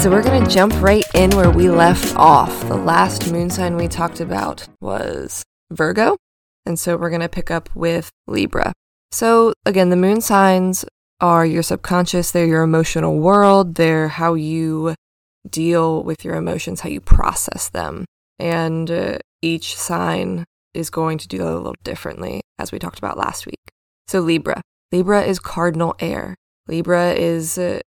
so we're going to jump right in where we left off. The last moon sign we talked about was Virgo. And so we're going to pick up with Libra. So, again, the moon signs are your subconscious, they're your emotional world, they're how you deal with your emotions, how you process them. And uh, each sign is going to do that a little differently, as we talked about last week. So, Libra. Libra is cardinal air. Libra is uh,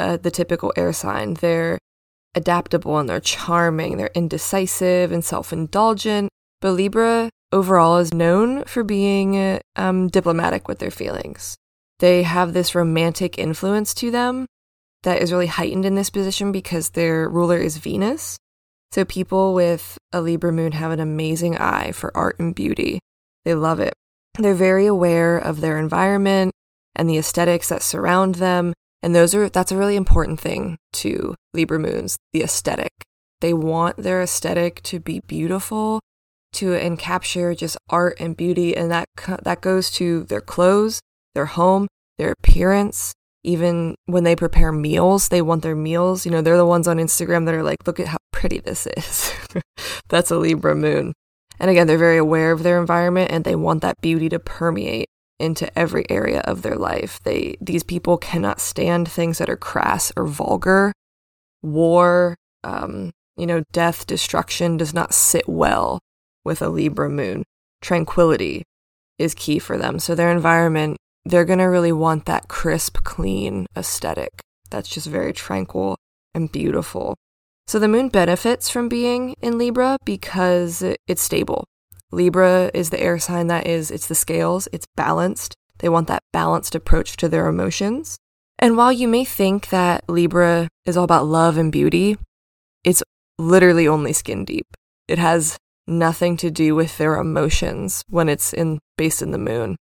uh, the typical air sign. They're adaptable and they're charming, they're indecisive and self indulgent. But Libra overall is known for being um, diplomatic with their feelings. They have this romantic influence to them that is really heightened in this position because their ruler is Venus. So people with a Libra moon have an amazing eye for art and beauty. They love it. They're very aware of their environment and the aesthetics that surround them, and those are that's a really important thing to Libra moons, the aesthetic. They want their aesthetic to be beautiful, to and capture just art and beauty and that that goes to their clothes, their home, their appearance, even when they prepare meals, they want their meals. You know, they're the ones on Instagram that are like, look at how pretty this is. That's a Libra moon. And again, they're very aware of their environment and they want that beauty to permeate into every area of their life. They these people cannot stand things that are crass or vulgar. War, um, you know, death, destruction does not sit well with a Libra moon. Tranquility is key for them. So their environment, they're going to really want that crisp, clean aesthetic that's just very tranquil and beautiful. So the moon benefits from being in Libra because it's stable. Libra is the air sign that is, it's the scales, it's balanced. They want that balanced approach to their emotions. And while you may think that Libra is all about love and beauty, it's literally only skin deep. It has nothing to do with their emotions when it's in based in the moon.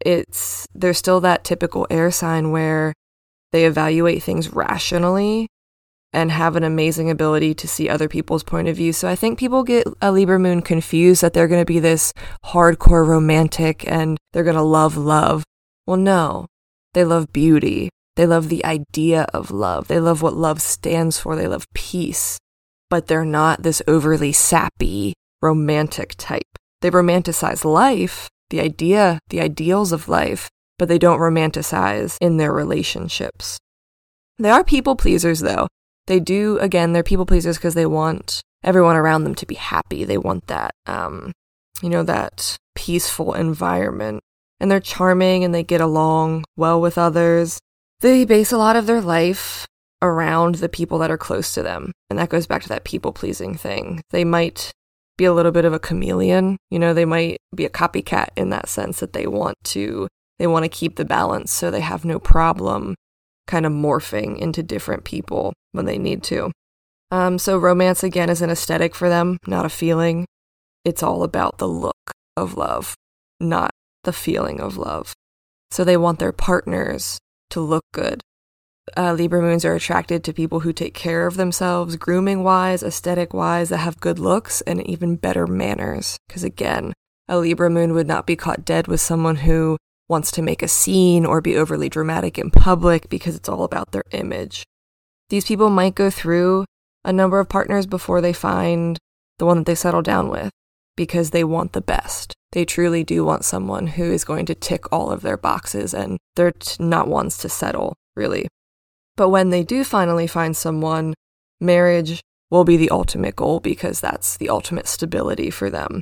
It's there's still that typical air sign where they evaluate things rationally and have an amazing ability to see other people's point of view. So I think people get a Libra moon confused that they're going to be this hardcore romantic and they're going to love love. Well, no. They love beauty. They love the idea of love. They love what love stands for. They love peace. But they're not this overly sappy, romantic type. They romanticize life, the idea, the ideals of life, but they don't romanticize in their relationships. They are people pleasers, though. They do, again, they're people pleasers because they want everyone around them to be happy. They want that, um, you know, that peaceful environment. And they're charming and they get along well with others. They base a lot of their life around the people that are close to them. And that goes back to that people pleasing thing. They might be a little bit of a chameleon. You know, they might be a copycat in that sense that they want to they want to keep the balance so they have no problem kind of morphing into different people when they need to. Um, so romance again is an aesthetic for them, not a feeling. It's all about the look of love, not the feeling of love. So they want their partners to look good, uh, Libra moons are attracted to people who take care of themselves, grooming wise, aesthetic wise, that have good looks and even better manners. Because again, a Libra moon would not be caught dead with someone who wants to make a scene or be overly dramatic in public because it's all about their image. These people might go through a number of partners before they find the one that they settle down with because they want the best. They truly do want someone who is going to tick all of their boxes and they're t- not ones to settle, really. But when they do finally find someone, marriage will be the ultimate goal because that's the ultimate stability for them.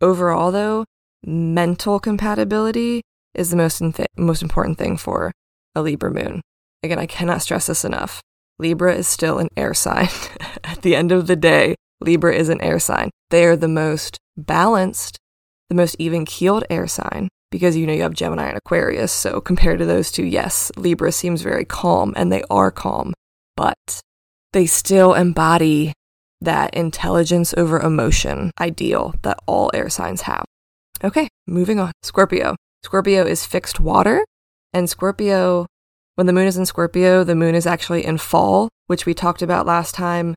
Overall, though, mental compatibility is the most, th- most important thing for a Libra moon. Again, I cannot stress this enough. Libra is still an air sign. At the end of the day, Libra is an air sign. They are the most balanced, the most even keeled air sign because you know you have Gemini and Aquarius. So compared to those two, yes, Libra seems very calm and they are calm, but they still embody that intelligence over emotion ideal that all air signs have. Okay, moving on. Scorpio. Scorpio is fixed water, and Scorpio, when the moon is in Scorpio, the moon is actually in fall, which we talked about last time.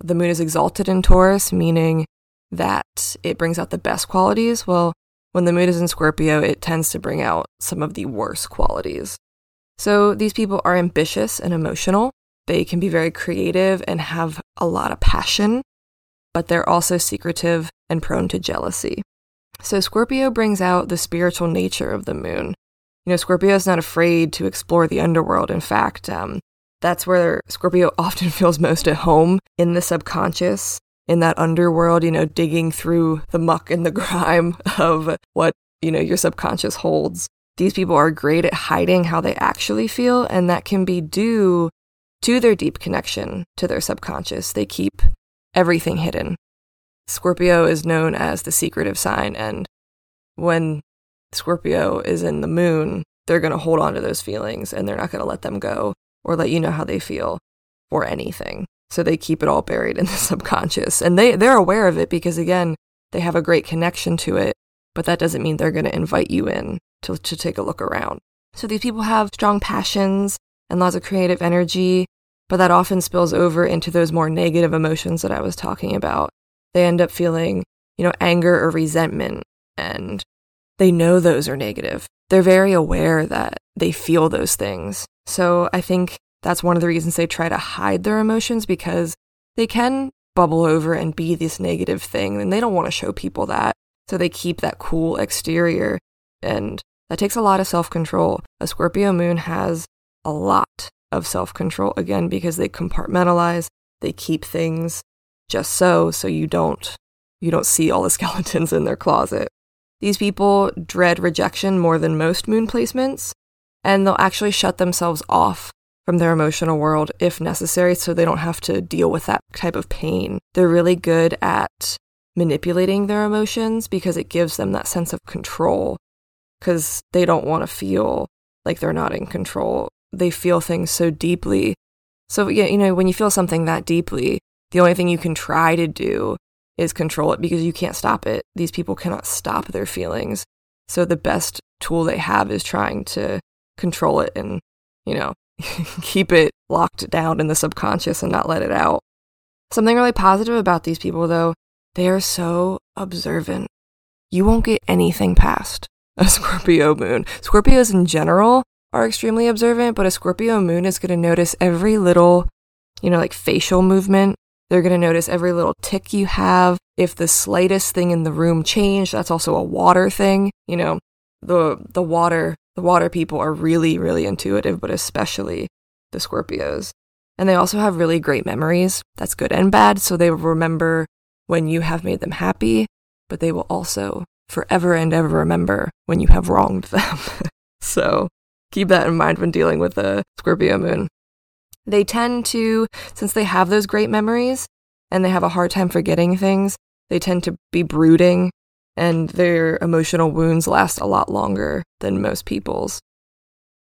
The moon is exalted in Taurus, meaning that it brings out the best qualities. Well, when the moon is in Scorpio, it tends to bring out some of the worst qualities. So these people are ambitious and emotional. They can be very creative and have a lot of passion, but they're also secretive and prone to jealousy. So Scorpio brings out the spiritual nature of the moon. You know, Scorpio is not afraid to explore the underworld. In fact, um, that's where Scorpio often feels most at home in the subconscious, in that underworld, you know, digging through the muck and the grime of what, you know, your subconscious holds. These people are great at hiding how they actually feel, and that can be due to their deep connection to their subconscious. They keep everything hidden. Scorpio is known as the secretive sign, and when Scorpio is in the moon, they're going to hold on to those feelings and they're not going to let them go or let you know how they feel or anything. So they keep it all buried in the subconscious. And they, they're aware of it because, again, they have a great connection to it, but that doesn't mean they're going to invite you in to, to take a look around. So these people have strong passions and lots of creative energy, but that often spills over into those more negative emotions that I was talking about. They end up feeling, you know, anger or resentment, and they know those are negative. They're very aware that they feel those things. So I think that's one of the reasons they try to hide their emotions because they can bubble over and be this negative thing, and they don't want to show people that. So they keep that cool exterior, and that takes a lot of self control. A Scorpio moon has a lot of self control, again, because they compartmentalize, they keep things just so, so you don't you don't see all the skeletons in their closet. These people dread rejection more than most moon placements, and they'll actually shut themselves off from their emotional world if necessary so they don't have to deal with that type of pain. They're really good at manipulating their emotions because it gives them that sense of control because they don't want to feel like they're not in control. They feel things so deeply. So, yeah, you know, when you feel something that deeply, the only thing you can try to do is control it because you can't stop it. These people cannot stop their feelings. So the best tool they have is trying to control it and, you know, keep it locked down in the subconscious and not let it out. Something really positive about these people, though, they are so observant. You won't get anything past a Scorpio moon. Scorpios in general are extremely observant, but a Scorpio moon is going to notice every little, you know, like facial movement they're going to notice every little tic you have. If the slightest thing in the room changed, that's also a water thing. You know, the the water the water people are really really intuitive, but especially the Scorpios. And they also have really great memories. That's good and bad, so they will remember when you have made them happy, but they will also forever and ever remember when you have wronged them. so, keep that in mind when dealing with a Scorpio moon. They tend to, since they have those great memories and they have a hard time forgetting things, they tend to be brooding and their emotional wounds last a lot longer than most people's.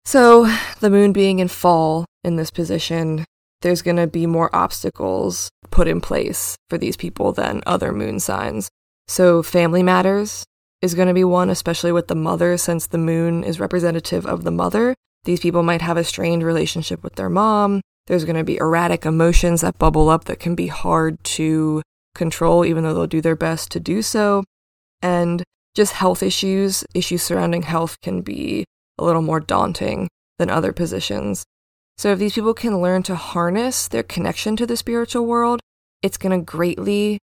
So, the moon being in fall in this position, there's going to be more obstacles put in place for these people than other moon signs. So, family matters is going to be one, especially with the mother, since the moon is representative of the mother. These people might have a strained relationship with their mom. There's going to be erratic emotions that bubble up that can be hard to control, even though they'll do their best to do so. And just health issues, issues surrounding health can be a little more daunting than other positions. So, if these people can learn to harness their connection to the spiritual world, it's going to greatly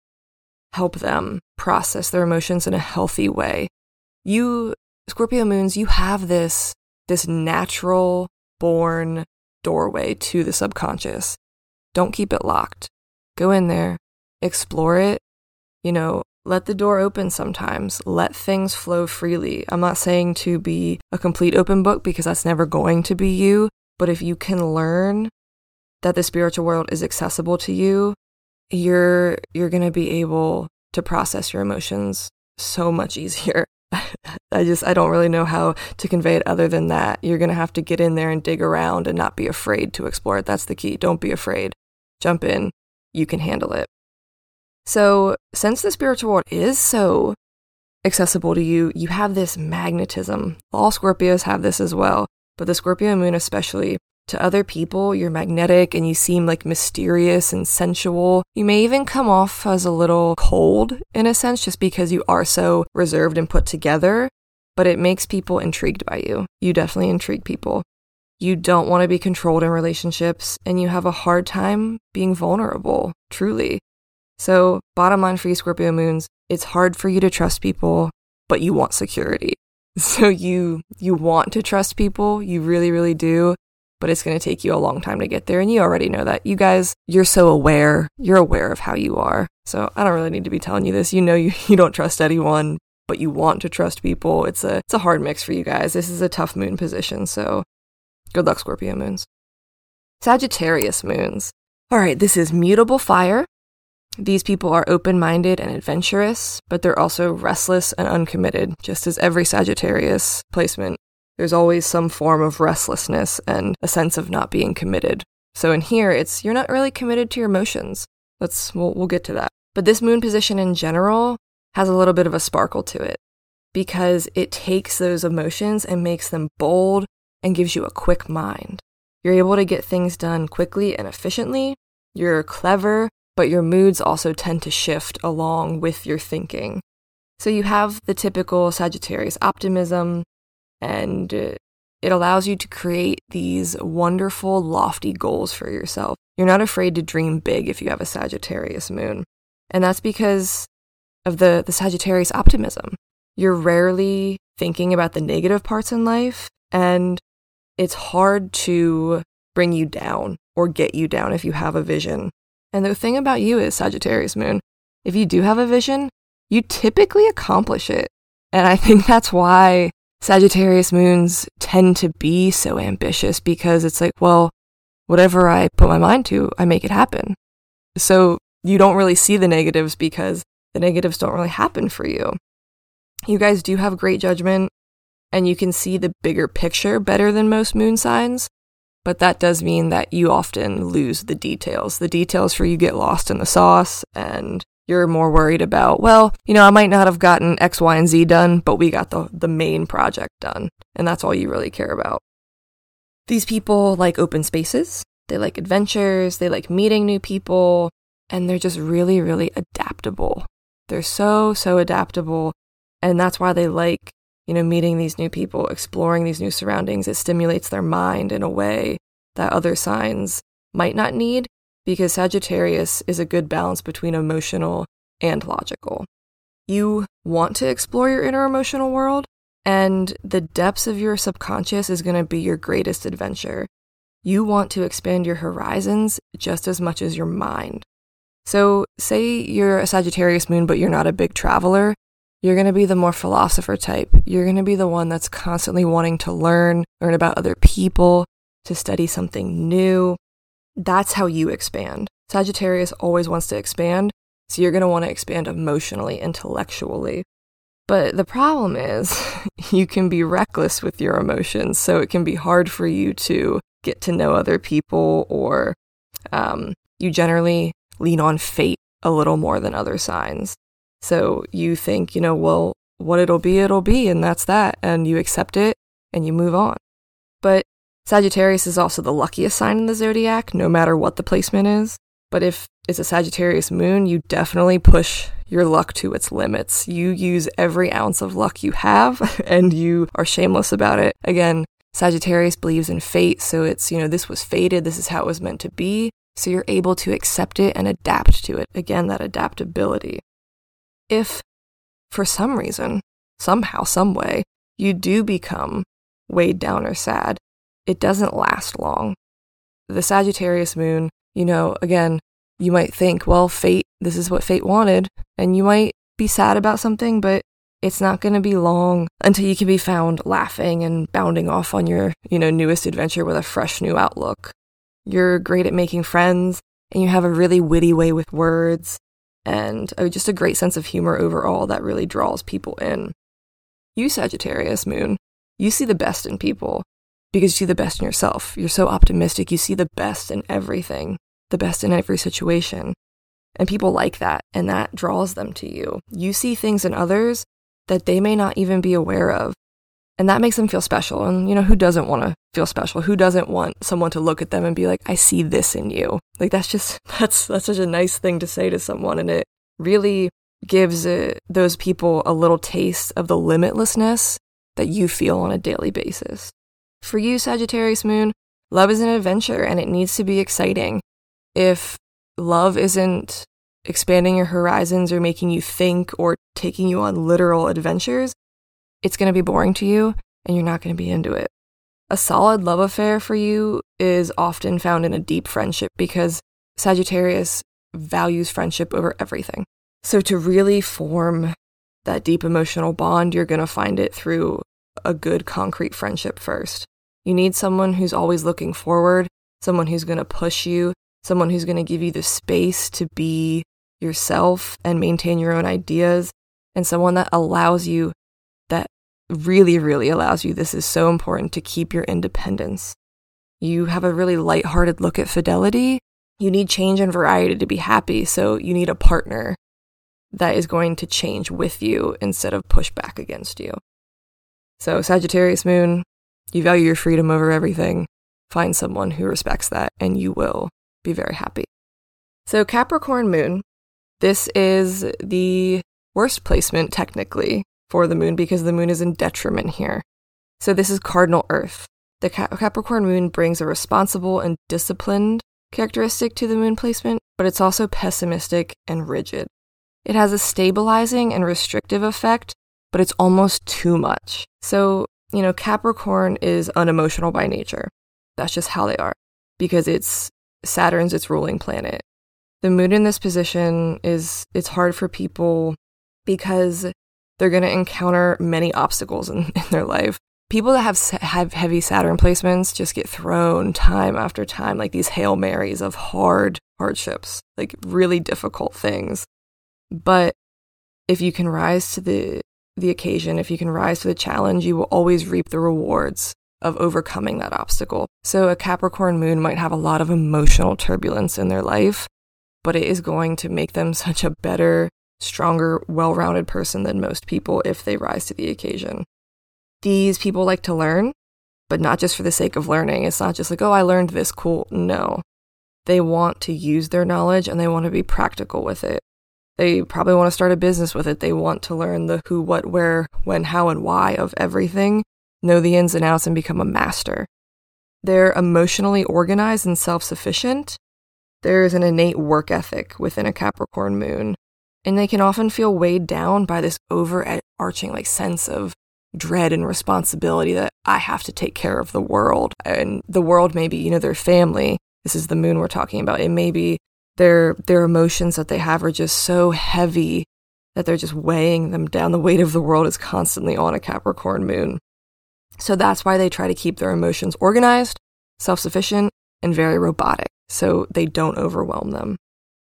help them process their emotions in a healthy way. You, Scorpio moons, you have this this natural born doorway to the subconscious. Don't keep it locked. Go in there, explore it, you know, let the door open sometimes. Let things flow freely. I'm not saying to be a complete open book because that's never going to be you, but if you can learn that the spiritual world is accessible to you, you're you're going to be able to process your emotions so much easier. I just I don't really know how to convey it other than that. You're going to have to get in there and dig around and not be afraid to explore it. That's the key. Don't be afraid. Jump in. You can handle it. So, since the spiritual world is so accessible to you, you have this magnetism. All Scorpios have this as well, but the Scorpio moon especially to other people, you're magnetic and you seem like mysterious and sensual. You may even come off as a little cold in a sense just because you are so reserved and put together, but it makes people intrigued by you. You definitely intrigue people. You don't want to be controlled in relationships, and you have a hard time being vulnerable, truly. So, bottom line for you, Scorpio moons, it's hard for you to trust people, but you want security. So you you want to trust people, you really really do, but it's going to take you a long time to get there and you already know that. You guys, you're so aware. You're aware of how you are. So, I don't really need to be telling you this. You know you you don't trust anyone, but you want to trust people. It's a it's a hard mix for you guys. This is a tough moon position, so good luck Scorpio moons. Sagittarius moons. All right, this is mutable fire. These people are open minded and adventurous, but they're also restless and uncommitted, just as every Sagittarius placement. There's always some form of restlessness and a sense of not being committed. So in here, it's you're not really committed to your emotions. Let's we'll, we'll get to that. But this moon position in general has a little bit of a sparkle to it because it takes those emotions and makes them bold and gives you a quick mind. You're able to get things done quickly and efficiently. You're clever but your moods also tend to shift along with your thinking. So you have the typical Sagittarius optimism, and uh, it allows you to create these wonderful, lofty goals for yourself. You're not afraid to dream big if you have a Sagittarius moon. And that's because of the, the Sagittarius optimism. You're rarely thinking about the negative parts in life, and it's hard to bring you down or get you down if you have a vision. And the thing about you is, Sagittarius moon, if you do have a vision, you typically accomplish it. And I think that's why Sagittarius moons tend to be so ambitious because it's like, well, whatever I put my mind to, I make it happen. So you don't really see the negatives because the negatives don't really happen for you. You guys do have great judgment and you can see the bigger picture better than most moon signs but that does mean that you often lose the details. The details for you get lost in the sauce and you're more worried about, well, you know, I might not have gotten X, Y, and Z done, but we got the, the main project done. And that's all you really care about. These people like open spaces, they like adventures, they like meeting new people, and they're just really, really adaptable. They're so, so adaptable. And that's why they like you know, meeting these new people, exploring these new surroundings, it stimulates their mind in a way that other signs might not need because Sagittarius is a good balance between emotional and logical. You want to explore your inner emotional world, and the depths of your subconscious is going to be your greatest adventure. You want to expand your horizons just as much as your mind. So, say you're a Sagittarius moon, but you're not a big traveler, you're going to be the more philosopher type. You're going to be the one that's constantly wanting to learn, learn about other people, to study something new. That's how you expand. Sagittarius always wants to expand, so you're going to want to expand emotionally, intellectually. But the problem is, you can be reckless with your emotions, so it can be hard for you to get to know other people, or um, you generally lean on fate a little more than other signs. So you think, you know, well, what it'll be, it'll be, and that's that. And you accept it and you move on. But Sagittarius is also the luckiest sign in the zodiac, no matter what the placement is. But if it's a Sagittarius moon, you definitely push your luck to its limits. You use every ounce of luck you have and you are shameless about it. Again, Sagittarius believes in fate, so it's, you know, this was fated, this is how it was meant to be. So you're able to accept it and adapt to it. Again, that adaptability. If, for some reason, somehow, some way, you do become weighed down or sad, it doesn't last long. The Sagittarius moon, you know, again, you might think, well, fate, this is what fate wanted, and you might be sad about something, but it's not going to be long until you can be found laughing and bounding off on your, you know, newest adventure with a fresh new outlook. You're great at making friends, and you have a really witty way with words, and uh, just a great sense of humor overall that really draws people in. You, Sagittarius moon, you see the best in people because you see the best in yourself. You're so optimistic. You see the best in everything, the best in every situation. And people like that, and that draws them to you. You see things in others that they may not even be aware of. And that makes them feel special. And, you know, who doesn't want to feel special? Who doesn't want someone to look at them and be like, I see this in you? Like, that's just, that's, that's such a nice thing to say to someone. And it really gives uh, those people a little taste of the limitlessness that you feel on a daily basis. For you, Sagittarius moon, love is an adventure and it needs to be exciting. If love isn't expanding your horizons or making you think or taking you on literal adventures, it's going to be boring to you and you're not going to be into it. A solid love affair for you is often found in a deep friendship because Sagittarius values friendship over everything. So, to really form that deep emotional bond, you're going to find it through a good concrete friendship first. You need someone who's always looking forward, someone who's going to push you, someone who's going to give you the space to be yourself and maintain your own ideas, and someone that allows you, that really, really allows you. This is so important to keep your independence. You have a really lighthearted look at fidelity. You need change and variety to be happy, so you need a partner that is going to change with you instead of push back against you. So, Sagittarius moon, you value your freedom over everything. Find someone who respects that, and you will be very happy. So, Capricorn moon, this is the worst placement technically for the moon because the moon is in detriment here. So, this is cardinal earth. The Capricorn moon brings a responsible and disciplined characteristic to the moon placement, but it's also pessimistic and rigid. It has a stabilizing and restrictive effect, but it's almost too much. So, you know, Capricorn is unemotional by nature. That's just how they are because it's Saturn's its ruling planet. The moon in this position is it's hard for people because they're going to encounter many obstacles in, in their life. People that have have heavy Saturn placements just get thrown time after time like these hail marys of hard hardships, like really difficult things. But if you can rise to the the occasion, if you can rise to the challenge, you will always reap the rewards of overcoming that obstacle. So a Capricorn moon might have a lot of emotional turbulence in their life, but it is going to make them such a better, stronger, well-rounded person than most people if they rise to the occasion. These people like to learn, but not just for the sake of learning. It's not just like, oh, I learned this, cool. No. They want to use their knowledge and they want to be practical with it. They probably want to start a business with it. They want to learn the who, what, where, when, how, and why of everything, know the ins and outs, and become a master. They're emotionally organized and self sufficient. There's an innate work ethic within a Capricorn moon, and they can often feel weighed down by this overarching like sense of dread and responsibility that I have to take care of the world. And the world may be, you know, their family. This is the moon we're talking about. It may be their their emotions that they have are just so heavy that they're just weighing them down. The weight of the world is constantly on a Capricorn moon. So that's why they try to keep their emotions organized, self-sufficient, and very robotic so they don't overwhelm them.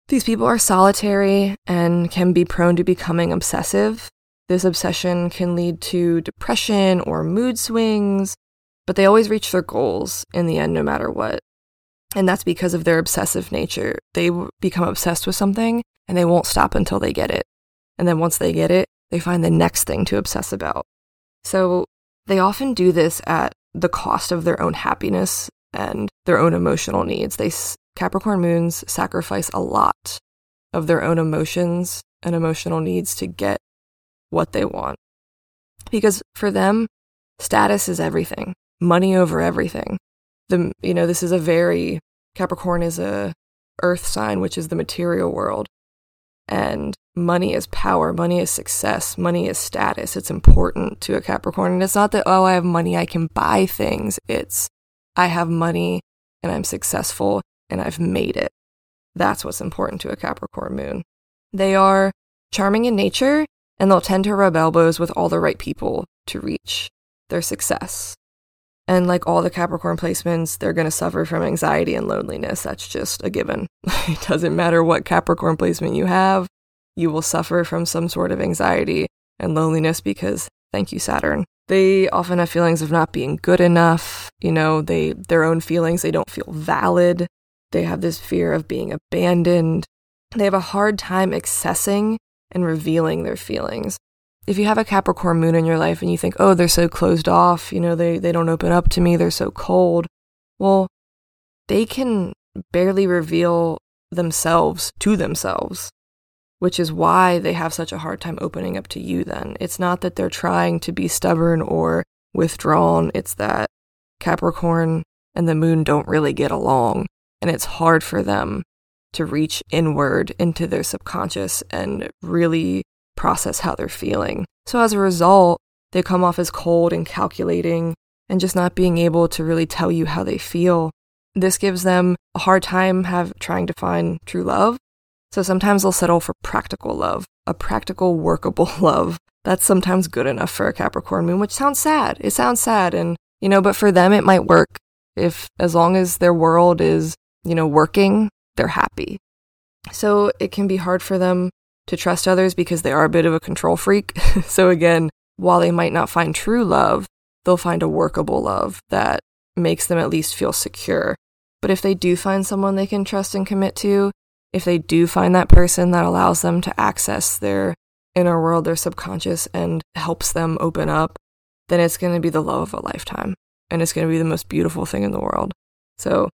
These people are solitary and can be prone to becoming obsessive. This obsession can lead to depression or mood swings, but they always reach their goals in the end no matter what. And that's because of their obsessive nature. They become obsessed with something and they won't stop until they get it. And then once they get it, they find the next thing to obsess about. So they often do this at the cost of their own happiness and their own emotional needs. They Capricorn moons sacrifice a lot of their own emotions and emotional needs to get what they want. Because for them, status is everything. Money over everything the you know this is a very Capricorn is a earth sign which is the material world. And money is power money is success money is status. It's important to a Capricorn. And it's not that oh I have money I can buy things. It's I have money and I'm successful and I've made it. That's what's important to a Capricorn moon. They are charming in nature and they'll tend to rub elbows with all the right people to reach their success and like all the Capricorn placements, they're going to suffer from anxiety and loneliness. That's just a given. it doesn't matter what Capricorn placement you have, you will suffer from some sort of anxiety and loneliness because thank you Saturn. They often have feelings of not being good enough, you know, they their own feelings, they don't feel valid. They have this fear of being abandoned. They have a hard time accessing and revealing their feelings if you have a Capricorn moon in your life and you think, oh, they're so closed off, you know, they, they don't open up to me, they're so cold, well, they can barely reveal themselves to themselves, which is why they have such a hard time opening up to you then. It's not that they're trying to be stubborn or withdrawn, it's that Capricorn and the moon don't really get along, and it's hard for them to reach inward into their subconscious and really process how they're feeling. So as a result, they come off as cold and calculating and just not being able to really tell you how they feel. This gives them a hard time have trying to find true love. So sometimes they'll settle for practical love, a practical workable love. That's sometimes good enough for a Capricorn moon, which sounds sad. It sounds sad and you know, but for them it might work if as long as their world is, you know, working, they're happy. So it can be hard for them to trust others because they are a bit of a control freak. so again, while they might not find true love, they'll find a workable love that makes them at least feel secure. But if they do find someone they can trust and commit to, if they do find that person that allows them to access their inner world, their subconscious, and helps them open up, then it's going to be the love of a lifetime. And it's going to be the most beautiful thing in the world. So,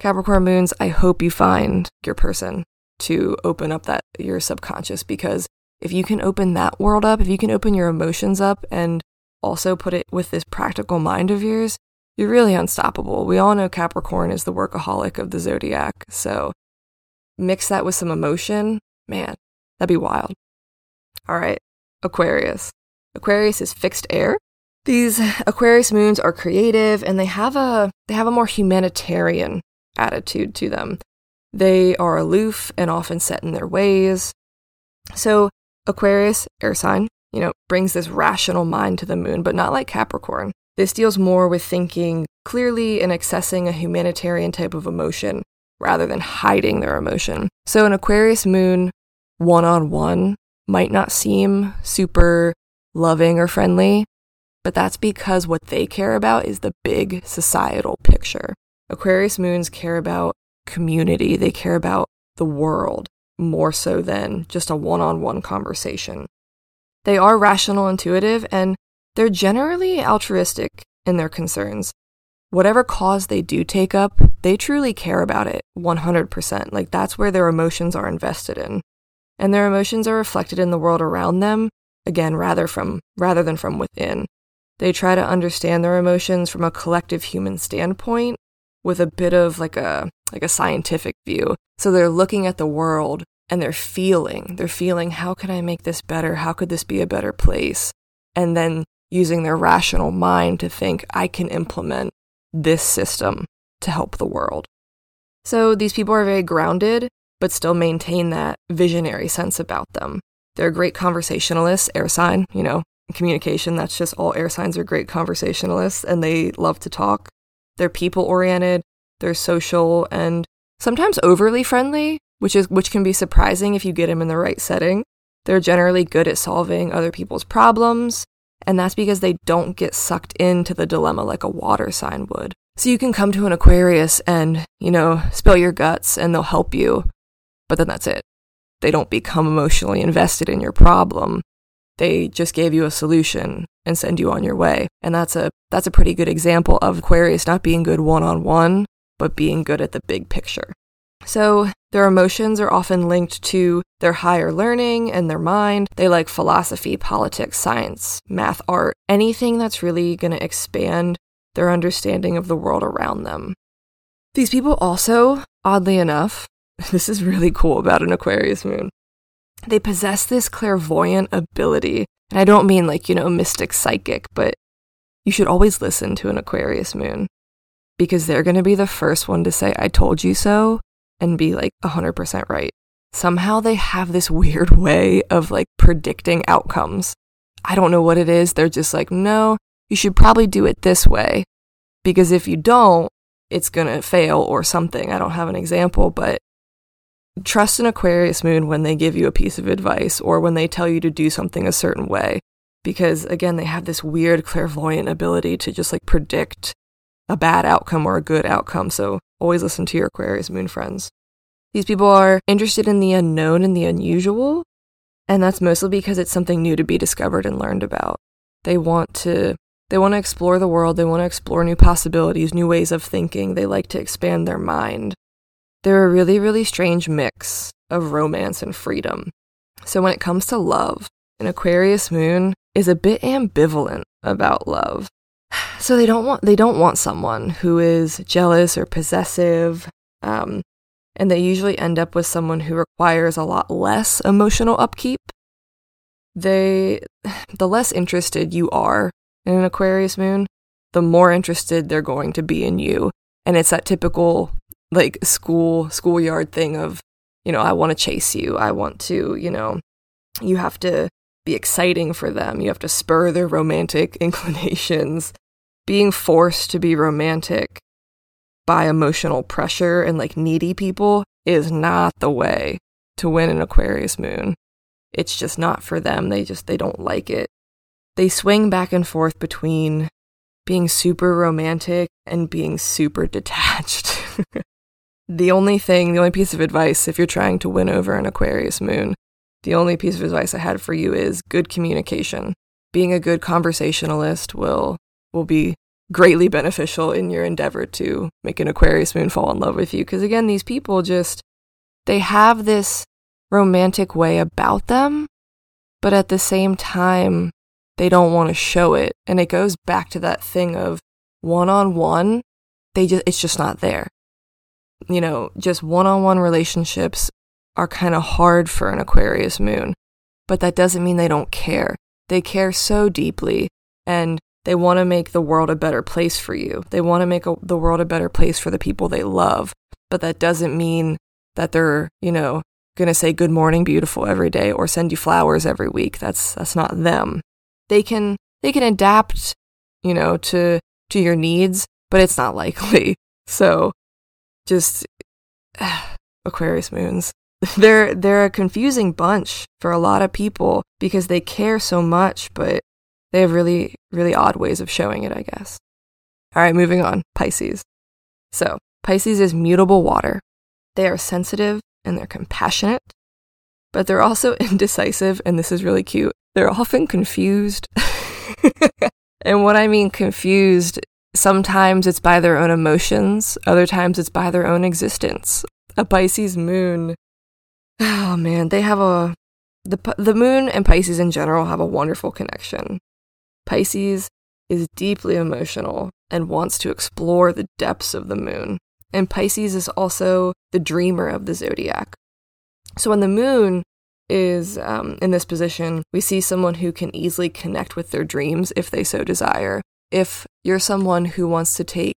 Capricorn moons, I hope you find your person to open up that your subconscious because if you can open that world up, if you can open your emotions up and also put it with this practical mind of yours, you're really unstoppable. We all know Capricorn is the workaholic of the zodiac. So mix that with some emotion, man, that'd be wild. All right, Aquarius. Aquarius is fixed air. These Aquarius moons are creative and they have a they have a more humanitarian attitude to them. They are aloof and often set in their ways. So, Aquarius, air sign, you know, brings this rational mind to the moon, but not like Capricorn. This deals more with thinking clearly and accessing a humanitarian type of emotion rather than hiding their emotion. So, an Aquarius moon one on one might not seem super loving or friendly, but that's because what they care about is the big societal picture. Aquarius moons care about community, they care about the world more so than just a one on one conversation. They are rational, intuitive, and they're generally altruistic in their concerns. Whatever cause they do take up, they truly care about it 100%. Like that's where their emotions are invested in. And their emotions are reflected in the world around them, again, rather from rather than from within. They try to understand their emotions from a collective human standpoint with a bit of like a like a scientific view. So they're looking at the world and they're feeling, they're feeling how can I make this better? How could this be a better place? And then using their rational mind to think I can implement this system to help the world. So these people are very grounded but still maintain that visionary sense about them. They're great conversationalists, air sign, you know, communication, that's just all air signs are great conversationalists and they love to talk. They're people oriented, they're social and sometimes overly friendly, which is which can be surprising if you get them in the right setting. They're generally good at solving other people's problems, and that's because they don't get sucked into the dilemma like a water sign would. So you can come to an Aquarius and, you know, spill your guts and they'll help you, but then that's it. They don't become emotionally invested in your problem. They just gave you a solution and send you on your way. And that's a that's a pretty good example of Aquarius not being good one-on-one, but being good at the big picture. So, their emotions are often linked to their higher learning and their mind. They like philosophy, politics, science, math, art, anything that's really going to expand their understanding of the world around them. These people also, oddly enough, this is really cool about an Aquarius moon. They possess this clairvoyant ability. And I don't mean like, you know, mystic psychic, but you should always listen to an Aquarius moon because they're going to be the first one to say, I told you so, and be like 100% right. Somehow they have this weird way of like predicting outcomes. I don't know what it is. They're just like, no, you should probably do it this way because if you don't, it's going to fail or something. I don't have an example, but trust an Aquarius moon when they give you a piece of advice or when they tell you to do something a certain way because again, they have this weird clairvoyant ability to just like predict a bad outcome or a good outcome. So always listen to your Aquarius moon friends. These people are interested in the unknown and the unusual, and that's mostly because it's something new to be discovered and learned about. They want to they want to explore the world, they want to explore new possibilities, new ways of thinking. They like to expand their mind. They're a really really strange mix of romance and freedom. So when it comes to love, an Aquarius moon is a bit ambivalent about love. so they don't want they don't want someone who is jealous or possessive um, and they usually end up with someone who requires a lot less emotional upkeep. They the less interested you are in an aquarius moon the more interested they're going to be in you. And it's that typical like school schoolyard thing of you know i want to chase you. I want to you know you have to be exciting for them. You have to spur their romantic inclinations being forced to be romantic by emotional pressure and like needy people is not the way to win an Aquarius moon. It's just not for them. They just they don't like it. They swing back and forth between being super romantic and being super detached. the only thing, the only piece of advice if you're trying to win over an Aquarius moon, the only piece of advice I had for you is good communication. Being a good conversationalist will will be greatly beneficial in your endeavor to make an Aquarius moon fall in love with you. Because again, these people just, they have this romantic way about them, but at the same time, they don't want to show it. And it goes back to that thing of one on one, they just, it's just not there. You know, just one on one relationships are kind of hard for an Aquarius moon, but that doesn't mean they don't care. They care so deeply. And they want to make the world a better place for you. They want to make a, the world a better place for the people they love. But that doesn't mean that they're, you know, going to say good morning beautiful every day or send you flowers every week. That's that's not them. They can they can adapt, you know, to to your needs, but it's not likely. So just Aquarius moons. They're they're a confusing bunch for a lot of people because they care so much, but they have really, really odd ways of showing it, I guess. All right, moving on. Pisces. So, Pisces is mutable water. They are sensitive and they're compassionate, but they're also indecisive, and this is really cute. They're often confused. and what I mean confused, sometimes it's by their own emotions, other times it's by their own existence. A Pisces moon, oh man, they have a. The, the moon and Pisces in general have a wonderful connection. Pisces is deeply emotional and wants to explore the depths of the moon. And Pisces is also the dreamer of the zodiac. So when the moon is um, in this position, we see someone who can easily connect with their dreams if they so desire. If you're someone who wants to take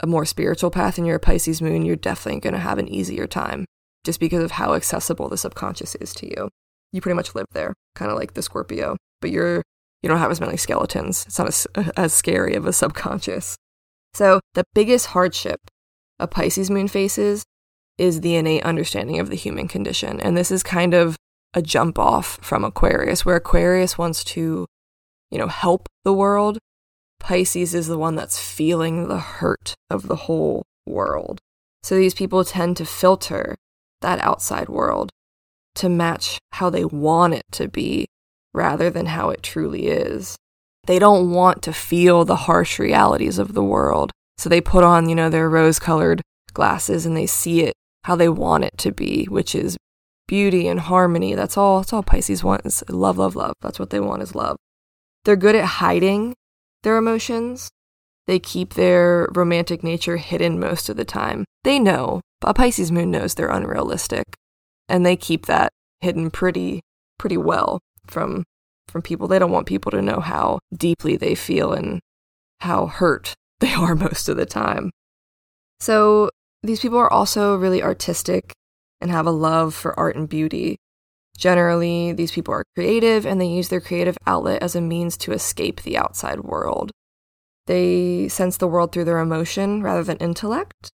a more spiritual path and you're a Pisces moon, you're definitely going to have an easier time just because of how accessible the subconscious is to you. You pretty much live there, kind of like the Scorpio, but you're you don't have as many skeletons. It's not as, as scary of a subconscious. So, the biggest hardship a Pisces moon faces is the innate understanding of the human condition. And this is kind of a jump off from Aquarius, where Aquarius wants to, you know, help the world. Pisces is the one that's feeling the hurt of the whole world. So these people tend to filter that outside world to match how they want it to be rather than how it truly is. They don't want to feel the harsh realities of the world. So they put on, you know, their rose colored glasses and they see it how they want it to be, which is beauty and harmony. That's all that's all Pisces want is love, love, love. That's what they want is love. They're good at hiding their emotions. They keep their romantic nature hidden most of the time. They know, a Pisces moon knows they're unrealistic. And they keep that hidden pretty pretty well from from people. They don't want people to know how deeply they feel and how hurt they are most of the time. So these people are also really artistic and have a love for art and beauty. Generally, these people are creative and they use their creative outlet as a means to escape the outside world. They sense the world through their emotion rather than intellect.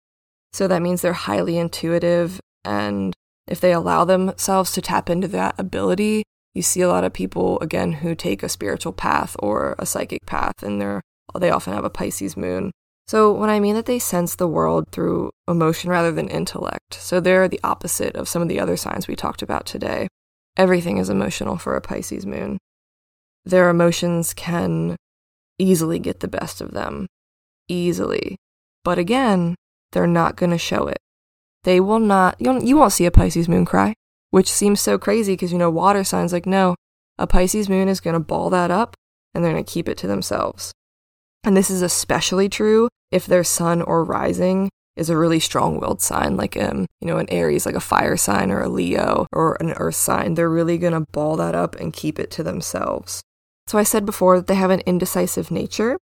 So that means they're highly intuitive, and if they allow themselves to tap into that ability, you see a lot of people again who take a spiritual path or a psychic path and they're they often have a Pisces moon. So when I mean that they sense the world through emotion rather than intellect, so they're the opposite of some of the other signs we talked about today. Everything is emotional for a Pisces moon. Their emotions can easily get the best of them. Easily. But again, they're not going to show it. They will not, you won't see a Pisces moon cry which seems so crazy because, you know, water signs like, no, a Pisces moon is going to ball that up and they're going to keep it to themselves. And this is especially true if their sun or rising is a really strong-willed sign, like um, you know, an Aries, like a fire sign, or a Leo, or an Earth sign. They're really gonna ball that up and keep it to themselves. So I said before that they have an indecisive nature,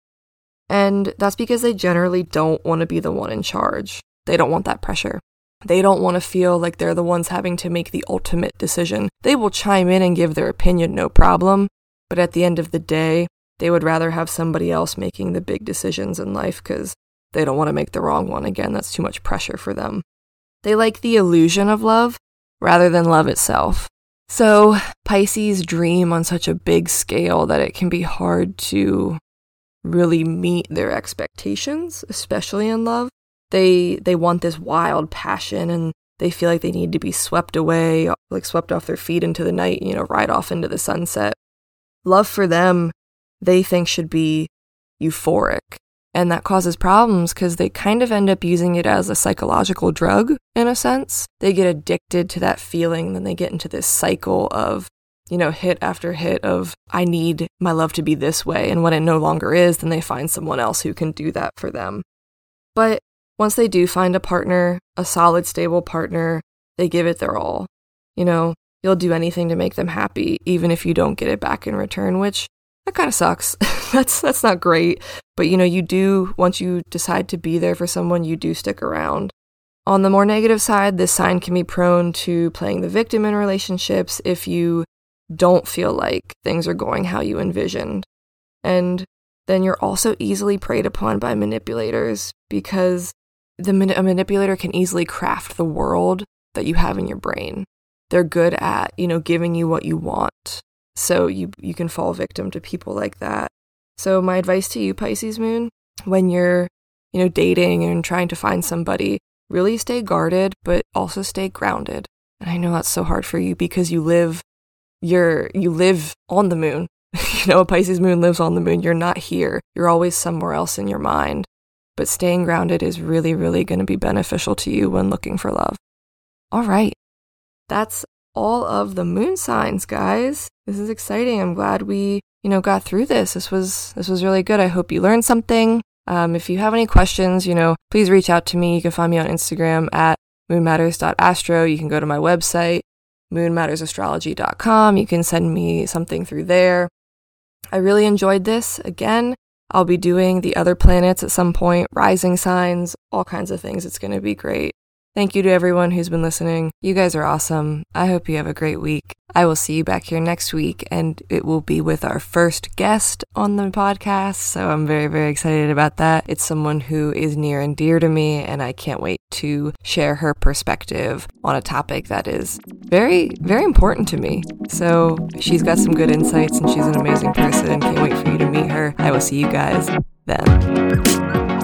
and that's because they generally don't want to be the one in charge. They don't want that pressure. They don't want to feel like they're the ones having to make the ultimate decision. They will chime in and give their opinion, no problem, but at the end of the day, they would rather have somebody else making the big decisions in life because they don't want to make the wrong one again. That's too much pressure for them. They like the illusion of love rather than love itself. So, Pisces dream on such a big scale that it can be hard to really meet their expectations, especially in love. They they want this wild passion and they feel like they need to be swept away, like swept off their feet into the night, you know, right off into the sunset. Love for them, they think should be euphoric. And that causes problems because they kind of end up using it as a psychological drug in a sense. They get addicted to that feeling, then they get into this cycle of you know, hit after hit of, I need my love to be this way. And when it no longer is, then they find someone else who can do that for them. But once they do find a partner, a solid, stable partner, they give it their all. You know, you'll do anything to make them happy, even if you don't get it back in return, which that kind of sucks. that's that's not great. But you know, you do once you decide to be there for someone, you do stick around. On the more negative side, this sign can be prone to playing the victim in relationships if you don't feel like things are going how you envisioned. And then you're also easily preyed upon by manipulators because the a manipulator can easily craft the world that you have in your brain. They're good at, you know, giving you what you want. So you you can fall victim to people like that. So my advice to you Pisces moon, when you're, you know, dating and trying to find somebody, really stay guarded but also stay grounded. And I know that's so hard for you because you live you're you live on the moon. you know, a Pisces moon lives on the moon. You're not here. You're always somewhere else in your mind. But staying grounded is really, really going to be beneficial to you when looking for love. All right. That's all of the moon signs, guys. This is exciting. I'm glad we, you know, got through this. This was this was really good. I hope you learned something. Um, if you have any questions, you know, please reach out to me. You can find me on Instagram at moonmatters.astro. You can go to my website, moonmattersastrology.com. You can send me something through there. I really enjoyed this. Again, I'll be doing the other planets at some point, rising signs, all kinds of things. It's going to be great. Thank you to everyone who's been listening. You guys are awesome. I hope you have a great week. I will see you back here next week, and it will be with our first guest on the podcast. So I'm very, very excited about that. It's someone who is near and dear to me, and I can't wait to share her perspective on a topic that is very, very important to me. So she's got some good insights, and she's an amazing person. Can't wait for you to meet her. I will see you guys then.